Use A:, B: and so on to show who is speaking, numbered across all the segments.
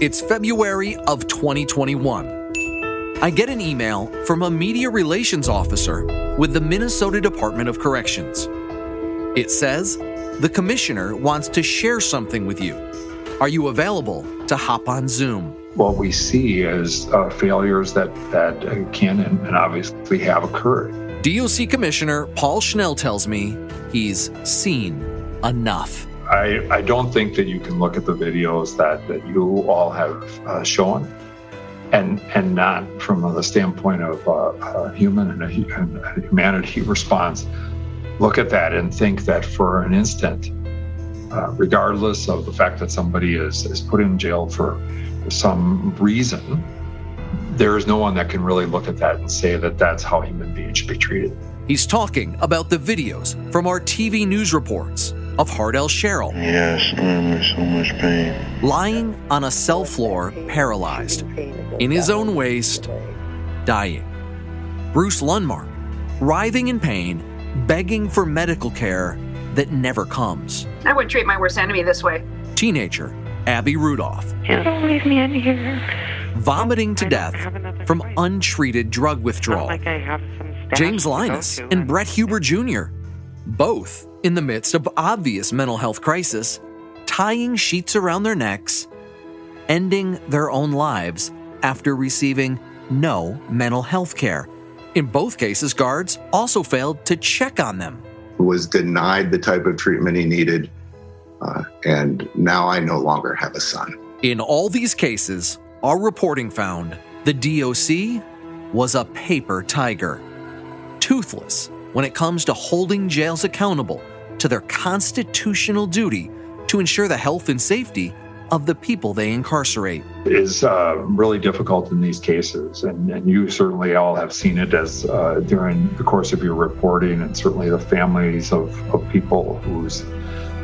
A: It's February of 2021. I get an email from a media relations officer with the Minnesota Department of Corrections. It says, The commissioner wants to share something with you. Are you available to hop on Zoom?
B: What we see is uh, failures that, that can and, and obviously have occurred.
A: DOC Commissioner Paul Schnell tells me he's seen enough.
B: I, I don't think that you can look at the videos that, that you all have uh, shown and and not from the standpoint of uh, a human and a, and a, humanity response. Look at that and think that for an instant, uh, regardless of the fact that somebody is, is put in jail for some reason, there is no one that can really look at that and say that that's how human beings should be treated.
A: He's talking about the videos from our TV news reports of Hardel Sherrell.
C: Yes, I'm in so much pain.
A: Lying on a cell floor, paralyzed, in his own waste, dying. Bruce Lundmark, writhing in pain, begging for medical care that never comes.
D: I wouldn't treat my worst enemy this way.
A: Teenager Abby Rudolph.
E: Don't leave me in here.
A: Vomiting to death from untreated drug withdrawal.
E: Like
A: James Linus and Brett Huber Jr., both in the midst of obvious mental health crisis, tying sheets around their necks, ending their own lives after receiving no mental health care. In both cases, guards also failed to check on them.
F: Was denied the type of treatment he needed, uh, and now I no longer have a son.
A: In all these cases, our reporting found the DOC was a paper tiger, toothless when it comes to holding jails accountable to their constitutional duty to ensure the health and safety of the people they incarcerate.
B: It is uh, really difficult in these cases, and, and, you certainly all have seen it as uh, during the course of your reporting, and certainly the families of, of people whose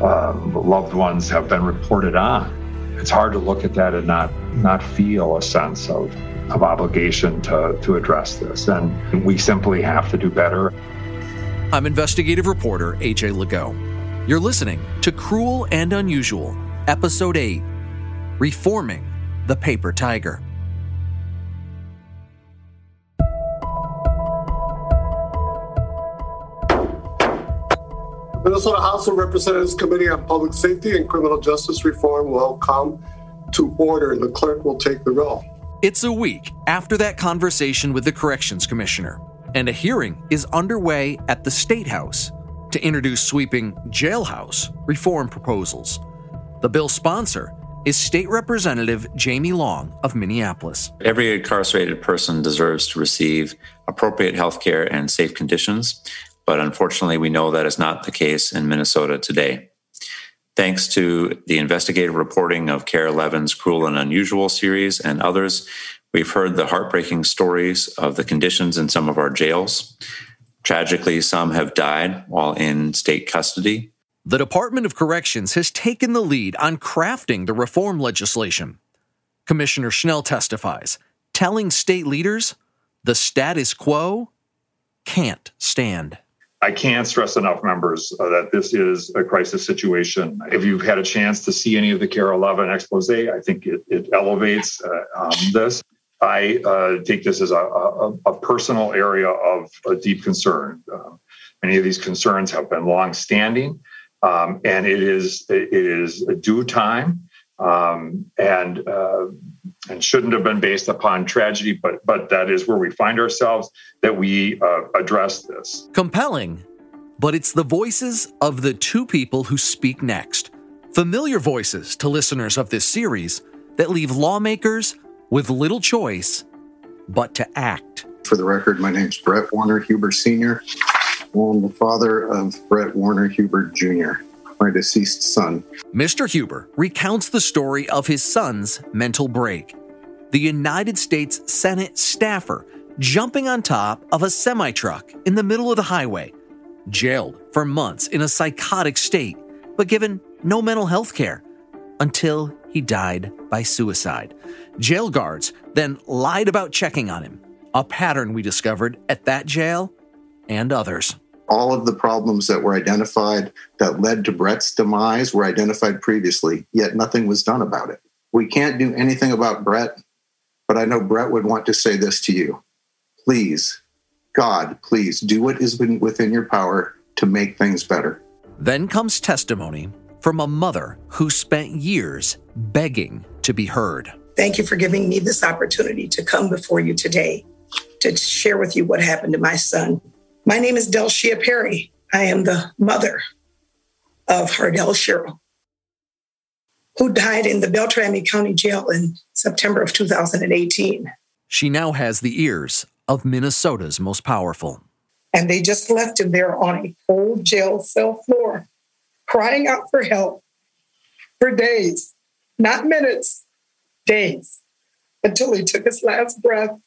B: um, loved ones have been reported on. It's hard to look at that and not not feel a sense of, of obligation to, to address this, and we simply have to do better.
A: I'm investigative reporter AJ Legault. You're listening to Cruel and Unusual, Episode 8 Reforming the Paper Tiger.
G: Minnesota House of Representatives Committee on Public Safety and Criminal Justice Reform will come to order. The clerk will take the roll.
A: It's a week after that conversation with the Corrections Commissioner and a hearing is underway at the State House to introduce sweeping jailhouse reform proposals. The bill's sponsor is State Representative Jamie Long of Minneapolis.
H: Every incarcerated person deserves to receive appropriate health care and safe conditions, but unfortunately, we know that is not the case in Minnesota today. Thanks to the investigative reporting of KARE 11's Cruel and Unusual series and others, We've heard the heartbreaking stories of the conditions in some of our jails. Tragically, some have died while in state custody.
A: The Department of Corrections has taken the lead on crafting the reform legislation. Commissioner Schnell testifies, telling state leaders the status quo can't stand.
B: I can't stress enough, members, uh, that this is a crisis situation. If you've had a chance to see any of the KARE 11 expose, I think it, it elevates uh, um, this. I uh, take this as a, a, a, personal area of a deep concern. Uh, many of these concerns have been long-standing, um, and it is it is due time, um, and uh, and shouldn't have been based upon tragedy. But but that is where we find ourselves that we uh, address this.
A: Compelling, but it's the voices of the two people who speak next, familiar voices to listeners of this series that leave lawmakers with little choice but to act.
F: For the record, my name's Brett Warner Huber Sr. I'm the father of Brett Warner Huber Jr., my deceased son.
A: Mr. Huber recounts the story of his son's mental break. The United States Senate staffer jumping on top of a semi truck in the middle of the highway, jailed for months in a psychotic state, but given no mental health care until he died by suicide. Jail guards then lied about checking on him, a pattern we discovered at that jail and others.
F: All of the problems that were identified that led to Brett's demise were identified previously, yet nothing was done about it. We can't do anything about Brett, but I know Brett would want to say this to you. Please, God, please do what is within your power to make things better.
A: Then comes testimony from a mother who spent years begging to be heard.
I: Thank you for giving me this opportunity to come before you today to share with you what happened to my son. My name is Delshia Perry. I am the mother of Hardel Sherrell, who died in the Beltrami County Jail in September of 2018.
A: She now has the ears of Minnesota's most powerful.
I: And they just left him there on a cold jail cell floor, crying out for help for days, not minutes, days, until he took his last breath.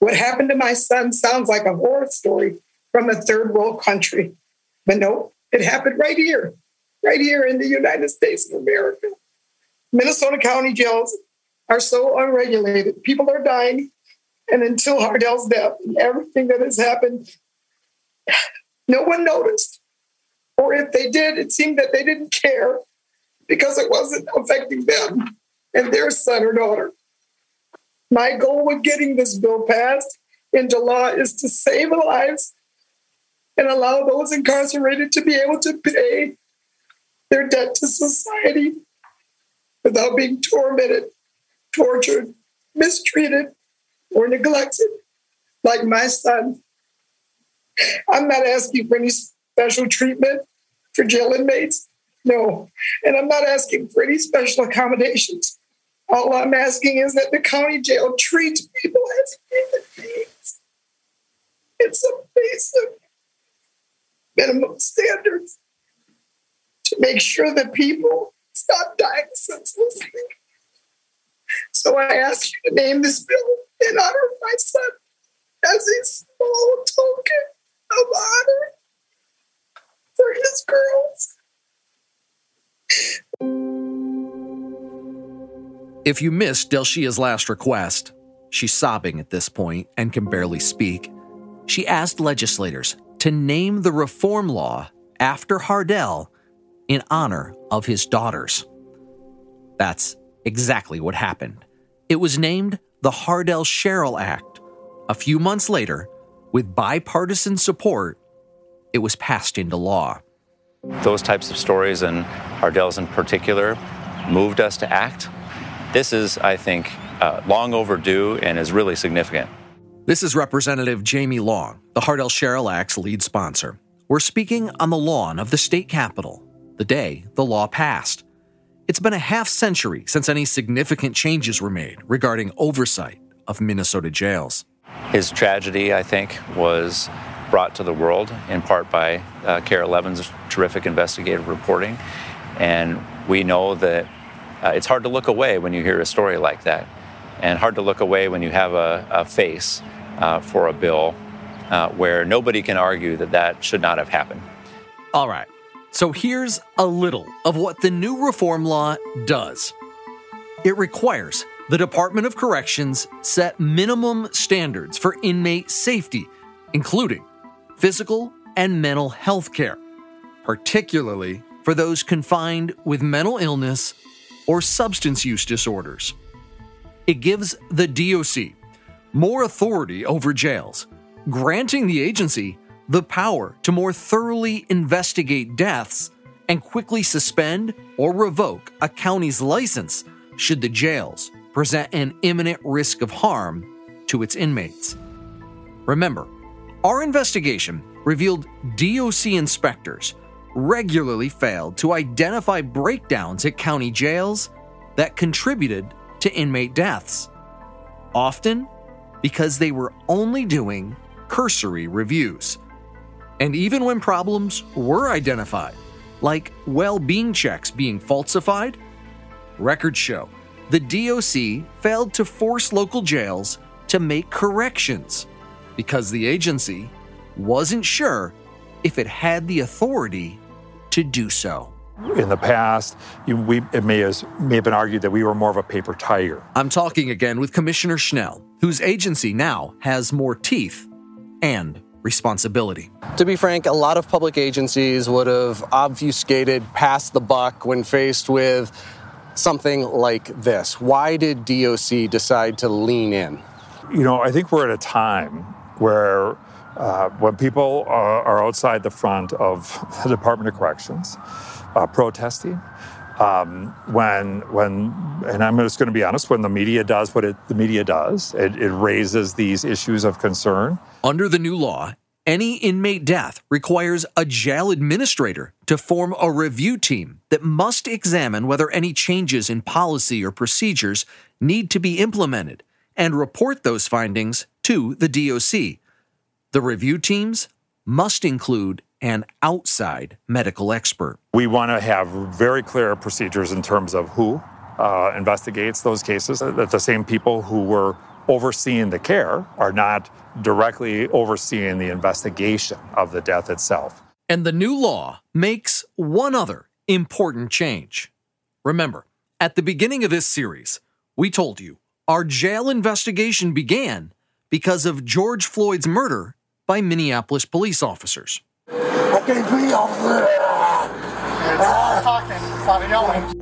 I: What happened to my son sounds like a horror story from a third world country. But no, it happened right here, right here in the United States of America. Minnesota County jails are so unregulated. People are dying. And until Hardel's death and everything that has happened, no one noticed. Or if they did, it seemed that they didn't care because it wasn't affecting them and their son or daughter. My goal with getting this bill passed into law is to save lives and allow those incarcerated to be able to pay their debt to society without being tormented, tortured, mistreated, or neglected like my son. I'm not asking for any special treatment for jail inmates. No. And I'm not asking for any special accommodations. All I'm asking is that the county jail treats people as human beings. It's a basic minimum standards to make sure that people stop dying senselessly. So I ask you to name this bill in honor of my son as a small token of honor for his girls.
A: If you missed Delshia's last request, she's sobbing at this point and can barely speak. She asked legislators to name the reform law after Hardel in honor of his daughters. That's exactly what happened. It was named the Hardel Sherrell Act. A few months later, with bipartisan support, it was passed into law.
H: Those types of stories, and Hardel's in particular, moved us to act. This is, I think, uh, long overdue and is really significant.
A: This is Representative Jamie Long, the Hardel Sherrell Act's lead sponsor. We're speaking on the lawn of the state capitol, the day the law passed. It's been a half century since any significant changes were made regarding oversight of Minnesota jails.
H: His tragedy, I think, was brought to the world in part by uh, KARE 11's terrific investigative reporting. And we know that uh, it's hard to look away when you hear a story like that, and hard to look away when you have a, a face uh, for a bill uh, where nobody can argue that that should not have happened.
A: All right. So here's a little of what the new reform law does it requires the Department of Corrections set minimum standards for inmate safety, including physical and mental health care, particularly for those confined with mental illness or substance use disorders. It gives the DOC more authority over jails, granting the agency the power to more thoroughly investigate deaths and quickly suspend or revoke a county's license should the jails present an imminent risk of harm to its inmates. Remember, our investigation revealed DOC inspectors regularly failed to identify breakdowns at county jails that contributed to inmate deaths. Often, because they were only doing cursory reviews. And even when problems were identified, like well being checks being falsified, records show the DOC failed to force local jails to make corrections because the agency wasn't sure if it had the authority to do so.
J: In the past, you, we, it may, has, may have been argued that we were more of a paper tiger.
A: I'm talking again with Commissioner Schnell, whose agency now has more teeth and responsibility.
K: To be frank, a lot of public agencies would have obfuscated past the buck when faced with something like this? Why did DOC decide to lean in?
J: You know, I think we're at a time where uh, when people are, are, outside the front of the Department of Corrections uh, protesting, um, when when and I'm just going to be honest, when the media does what it, the media does, it, it raises these issues of concern.
A: Under the new law, any inmate death requires a jail administrator to form a review team that must examine whether any changes in policy or procedures need to be implemented and report those findings to the DOC. The review teams must include an outside medical expert.
J: We want to have very clear procedures in terms of who uh, investigates those cases, that the same people who were overseeing the care are not directly overseeing the investigation of the death itself.
A: And the new law makes one other important change. Remember, at the beginning of this series, we told you our jail investigation began because of George Floyd's murder by Minneapolis police officers. Can't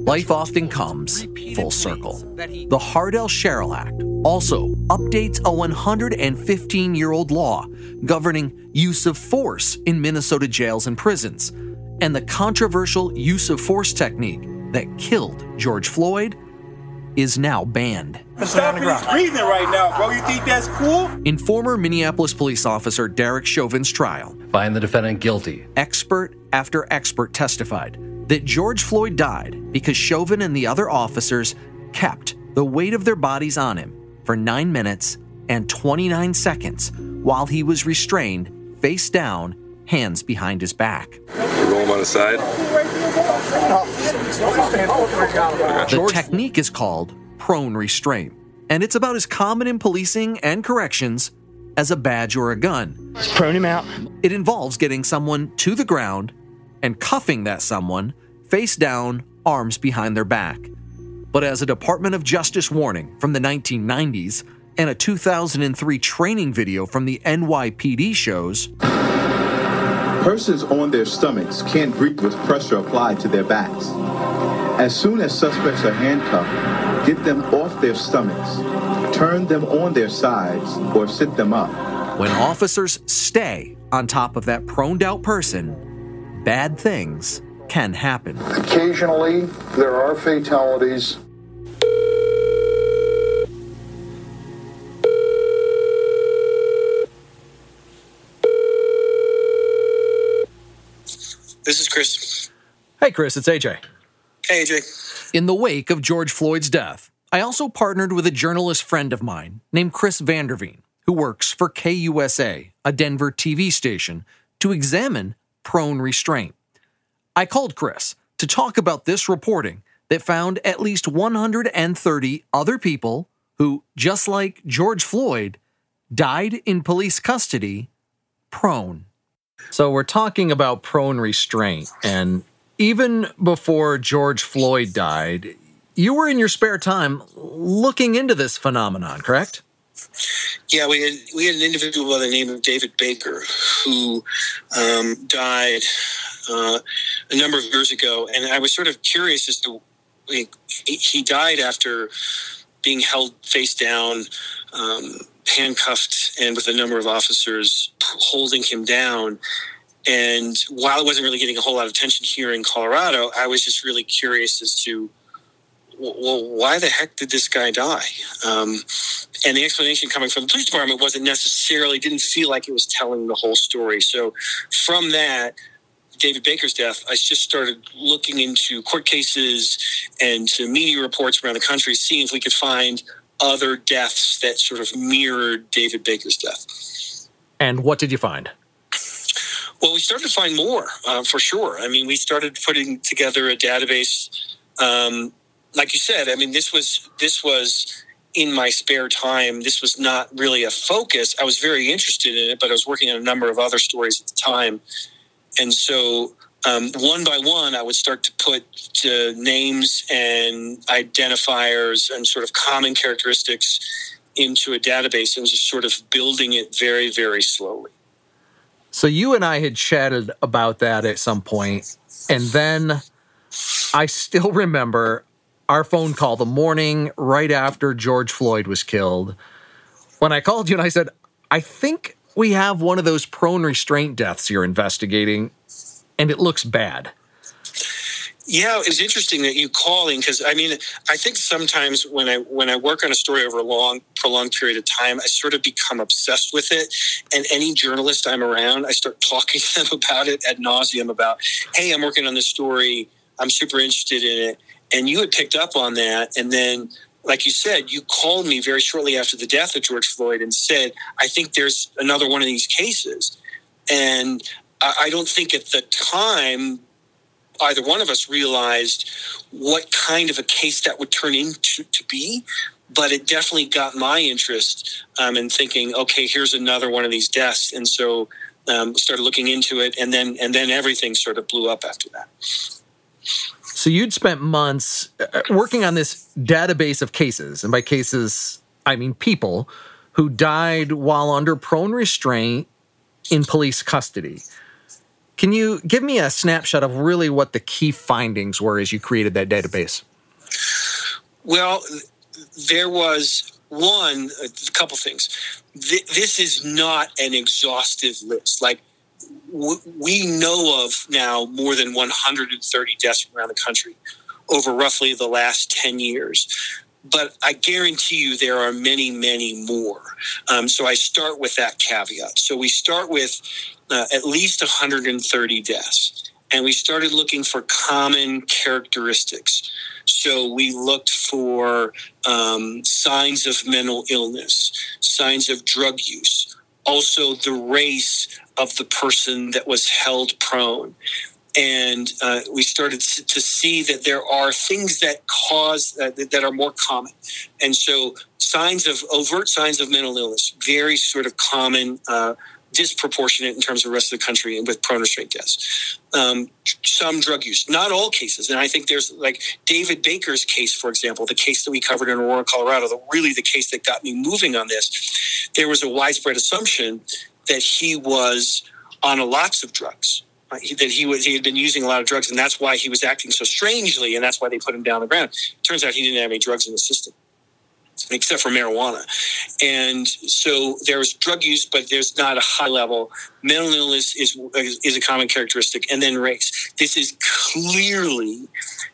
A: Life often comes full circle. The Hardel Sherrell Act also updates a 115 year old law governing use of force in Minnesota jails and prisons, and the controversial use of force technique that killed George Floyd is now banned.
L: Stop breathing right now, bro. You think that's cool?
A: In former Minneapolis police officer Derek Chauvin's trial,
M: find the defendant guilty.
A: Expert after expert testified that George Floyd died because Chauvin and the other officers kept the weight of their bodies on him for 9 minutes and 29 seconds while he was restrained face down, hands behind his back.
N: roll him on the side.
A: The technique is called prone restraint, and it's about as common in policing and corrections as a badge or a gun.
O: Just prone him out.
A: It involves getting someone to the ground and cuffing that someone face down, arms behind their back. But as a Department of Justice warning from the 1990s and a 2003 training video from the NYPD shows,
P: Persons on their stomachs can't breathe with pressure applied to their backs. As soon as suspects are handcuffed, get them off their stomachs, turn them on their sides, or sit them up.
A: When officers stay on top of that proned out person, bad things can happen.
Q: Occasionally, there are fatalities.
R: This is Chris.
A: Hey, Chris, it's AJ.
R: Hey, AJ.
A: In the wake of George Floyd's death, I also partnered with a journalist friend of mine named Chris Vanderveen, who works for KUSA, a Denver TV station, to examine prone restraint. I called Chris to talk about this reporting that found at least 130 other people who, just like George Floyd, died in police custody prone. So we're talking about prone restraint. And even before George Floyd died, you were in your spare time looking into this phenomenon, correct?
R: Yeah, we had we had an individual by the name of David Baker who um, died uh, a number of years ago, and I was sort of curious as to he died after being held face down, um, handcuffed, and with a number of officers holding him down. And while it wasn't really getting a whole lot of attention here in Colorado, I was just really curious as to well, why the heck did this guy die? Um, and the explanation coming from the police department wasn't necessarily didn't feel like it was telling the whole story. So from that, David Baker's death, I just started looking into court cases and to media reports around the country, seeing if we could find other deaths that sort of mirrored David Baker's death.
A: And what did you find?
R: Well, we started to find more uh, for sure. I mean, we started putting together a database. Um, like you said, I mean, this was this was in my spare time. This was not really a focus. I was very interested in it, but I was working on a number of other stories at the time, and so um, one by one, I would start to put uh, names and identifiers and sort of common characteristics into a database and just sort of building it very, very slowly.
A: So you and I had chatted about that at some point, and then I still remember our phone call the morning right after George Floyd was killed. When I called you and I said, I think we have one of those prone restraint deaths you're investigating, and it looks bad.
R: Yeah, it was interesting that you calling because I mean I think sometimes when I when I work on a story over a long prolonged period of time, I sort of become obsessed with it. And any journalist I'm around, I start talking to them about it ad nauseum about, hey, I'm working on this story. I'm super interested in it. And you had picked up on that, and then like you said, you called me very shortly after the death of George Floyd and said, I think there's another one of these cases. And I don't think at the time either one of us realized what kind of a case that would turn into to be but it definitely got my interest um, in thinking okay here's another one of these deaths. And so um, started looking into it and then and then everything sort of blew up after that.
A: So you'd spent months uh, working on this database of cases and by cases i mean people who died while under prone restraint in police custody can you give me a snapshot of really what the key findings were as you created that database?
R: Well, there was one, a couple things. This is not an exhaustive list. Like, we know of now more than 130 deaths around the country over roughly the last 10 years. But I guarantee you there are many, many more. Um, so I start with that caveat. So we start with uh, at least 130 deaths. And we started looking for common characteristics. So we looked for um, signs of mental illness, signs of drug use, also the race of the person that was held prone. And uh, we started to see that there are things that cause uh, that are more common. And so, signs of overt signs of mental illness, very sort of common uh, disproportionate in terms of the rest of the country with prone restraint deaths. Um, some drug use, not all cases. And I think there's like David Baker's case, for example, the case that we covered in Aurora, Colorado, the, really the case that got me moving on this. There was a widespread assumption that he was on lots of drugs. that he was he had been using a lot of drugs and that's why he was acting so strangely and that's why they put him down the ground. Turns out he didn't have any drugs in the system except for marijuana. And so there's drug use, but there's not a high level. Mental illness is, is a common characteristic, and then race. This is clearly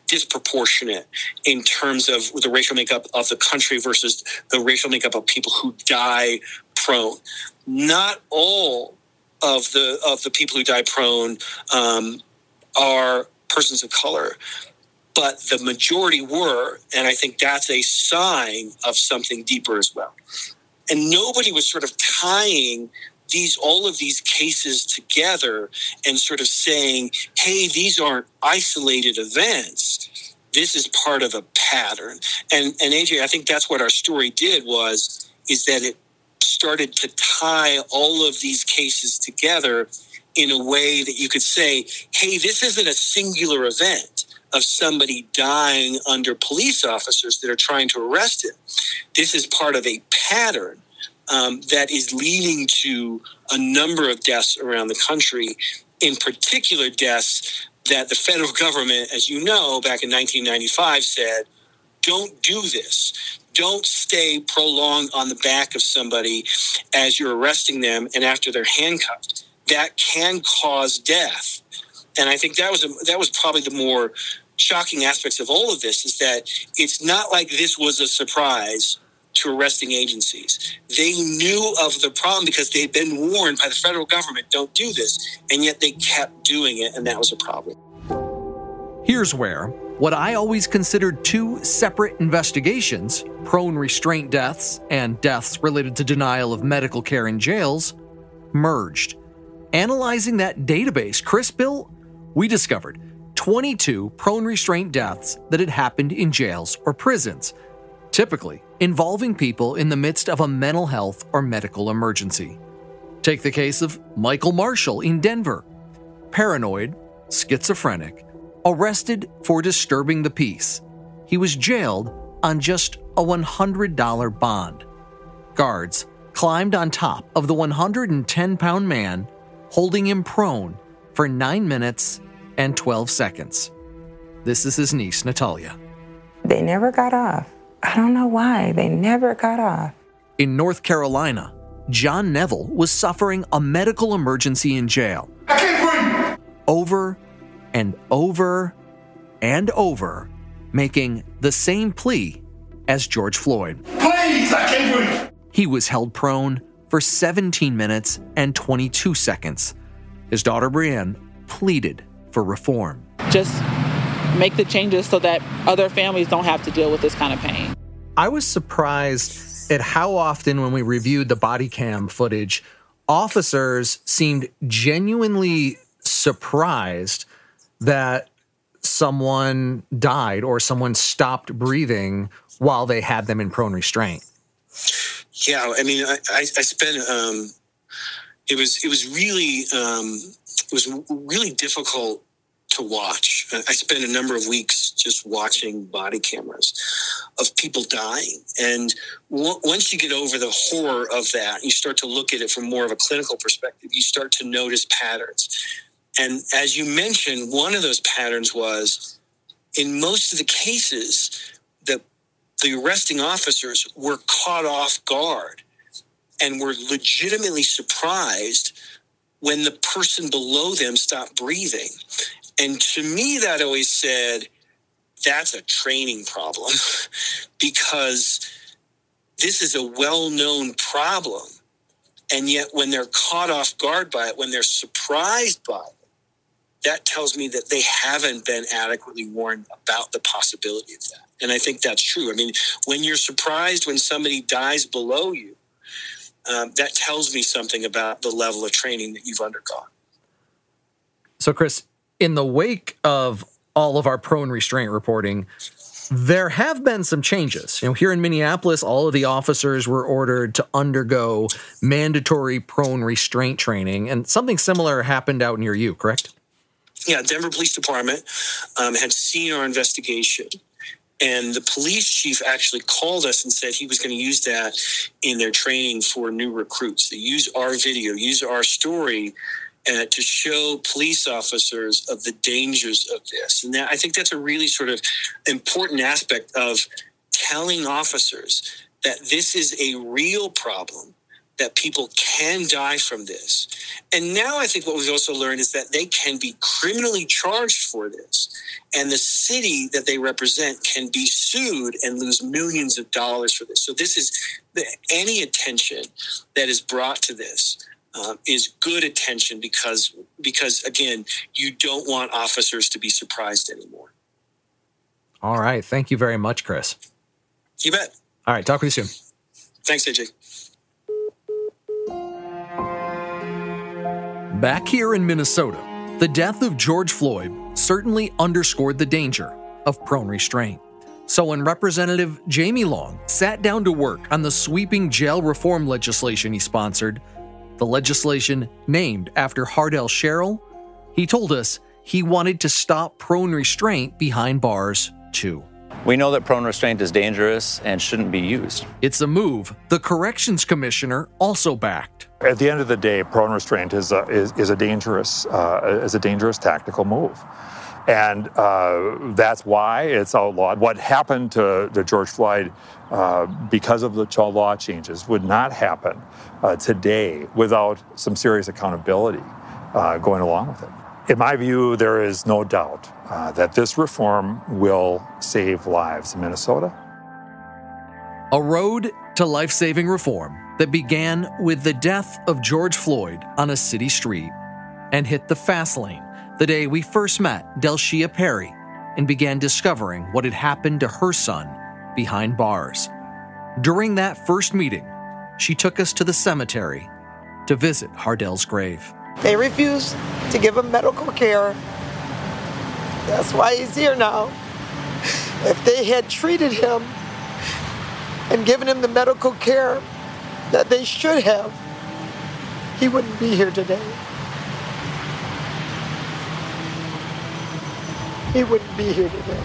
R: disproportionate in terms of the racial makeup of the country versus the racial makeup of people who die prone. Not all of the of the people who die prone um, are persons of color, but the majority were. And I think that's a sign of something deeper as well. And nobody was sort of tying these all of these cases together and sort of saying, hey, these aren't isolated events. This is part of a pattern. And and AJ, I think that's what our story did was is that it started to tie all of these cases together in a way that you could say, hey, this isn't a singular event of somebody dying under police officers that are trying to arrest him. This is part of a pattern um, that is leading to a number of deaths around the country, in particular, deaths that the federal government, as you know, back in 1995 said, don't do this. Don't stay prolonged on the back of somebody as you're arresting them and after they're handcuffed. That can cause death and I think that was a, that was probably the more shocking aspects of all of this is that it's not like this was a surprise to arresting agencies. They knew of the problem because they'd been warned by the federal government, don't do this, and yet they kept doing it, and that was a problem.
A: Here's where what I always considered two separate investigations prone restraint deaths and deaths related to denial of medical care in jails merged. Analyzing that database Chris built we discovered 22 prone restraint deaths that had happened in jails or prisons, typically involving people in the midst of a mental health or medical emergency. Take the case of Michael Marshall in Denver. Paranoid, schizophrenic, arrested for disturbing the peace. He was jailed on just a $100 bond. Guards climbed on top of the 110 pound man, holding him prone for 9 minutes and 12 seconds. This is his niece, Natalia.
M: They they never got off. I don't know why. They never got off.
A: In North Carolina, John Neville was suffering a medical emergency in jail. I can't breathe! Over and over and over, making the same plea as George Floyd.
L: Please, I can't breathe!
A: He was held prone for 17 minutes and 22 seconds. His daughter Brianne pleaded for reform.
N: Just make the changes so that other families don't have to deal with this kind of pain.
A: I was surprised at how often, when we reviewed the body cam footage, officers seemed genuinely surprised that someone died or someone stopped breathing while they had them in prone restraint.
R: Yeah, I mean, I, I, I spent. Um, it was it was really um, it was really difficult to watch. I spent a number of weeks just watching body cameras of people dying, and w- once you get over the horror of that, you start to look at it from more of a clinical perspective. You start to notice patterns, and as you mentioned, one of those patterns was in most of the cases the the arresting officers were caught off guard and were legitimately surprised when the person below them stopped breathing. And to me, that always said, that's a training problem because this is a well known problem. And yet, when they're caught off guard by it, when they're surprised by it, that tells me that they haven't been adequately warned about the possibility of that. And I think that's true. I mean, when you're surprised when somebody dies below you, um, that tells me something about the level of training that you've undergone.
A: So, Chris, in the wake of all of our prone restraint reporting, there have been some changes. You know, here in Minneapolis, all of the officers were ordered to undergo mandatory prone restraint training, and something similar happened out near you, correct?
R: Yeah, Denver Police Department um, had seen our investigation and the police chief actually called us and said he was going to use that in their training for new recruits. They use our video, use our story uh, to show police officers of the dangers of this. And that, I think that's a really sort of important aspect of telling officers that this is a real problem that people can die from this. And now I think what we've also learned is that they can be criminally charged for this. And the city that they represent can be sued and lose millions of dollars for this. So this is the, any attention that is brought to this uh, is good attention because because again, you don't want officers to be surprised anymore.
A: All right. Thank you very much, Chris.
R: You bet.
A: All right. Talk with you soon.
R: Thanks, AJ.
A: Back here in Minnesota, the death of George Floyd certainly underscored the danger of prone restraint. So when Representative Jamie Long sat down to work on the sweeping jail reform legislation he sponsored, the legislation named after Hardel Sherrell, he told us he wanted to stop prone restraint behind bars too.
H: We know that prone restraint is dangerous and shouldn't be used.
A: It's a move the Corrections Commissioner also backed.
J: At the end of the day, prone restraint is a, is, is a dangerous uh, is a dangerous tactical move, and uh, that's why it's outlawed. What happened to, to George Floyd uh, because of the law changes would not happen uh, today without some serious accountability uh, going along with it. In my view, there is no doubt uh, that this reform will save lives in Minnesota.
A: A road to life saving reform that began with the death of George Floyd on a city street and hit the fast lane the day we first met Delshia Perry and began discovering what had happened to her son behind bars. During that first meeting, she took us to the cemetery to visit Hardel's grave.
O: They refused to give him medical care. That's why he's here now. If they had treated him and given him the medical care that they should have, he wouldn't be here today. He wouldn't be here today.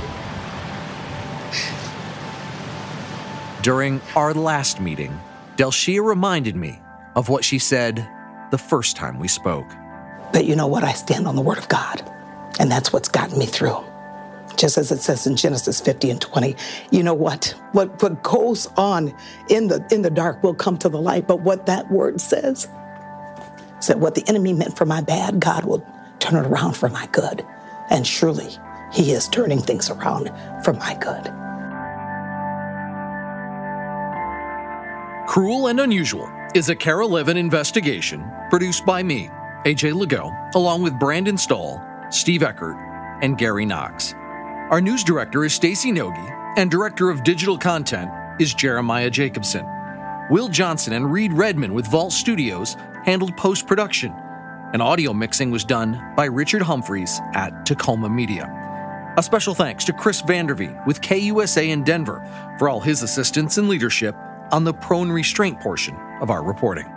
A: During our last meeting, Delshia reminded me of what she said the first time we spoke.
S: But you know what? I stand on the Word of God, and that's what's gotten me through. just as it says in Genesis 50 and 20. You know what? What what goes on in the in the dark will come to the light. But what that word says is that what the enemy meant for my bad, God will turn it around for my good. And surely he is turning things around for my good.
A: Cruel and Unusual is a KARE 11 investigation produced by me, AJ Legault, along with Brandon Stahl, Steve Eckert, and Gary Knox. Our news director is Stacy Nogi, and director of digital content is Jeremiah Jacobson. Will Johnson and Reed Redman with Vault Studios handled post production, and audio mixing was done by Richard Humphreys at Tacoma Media. A special thanks to Chris Vanderveen with KUSA in Denver for all his assistance and leadership on the prone restraint portion of our reporting.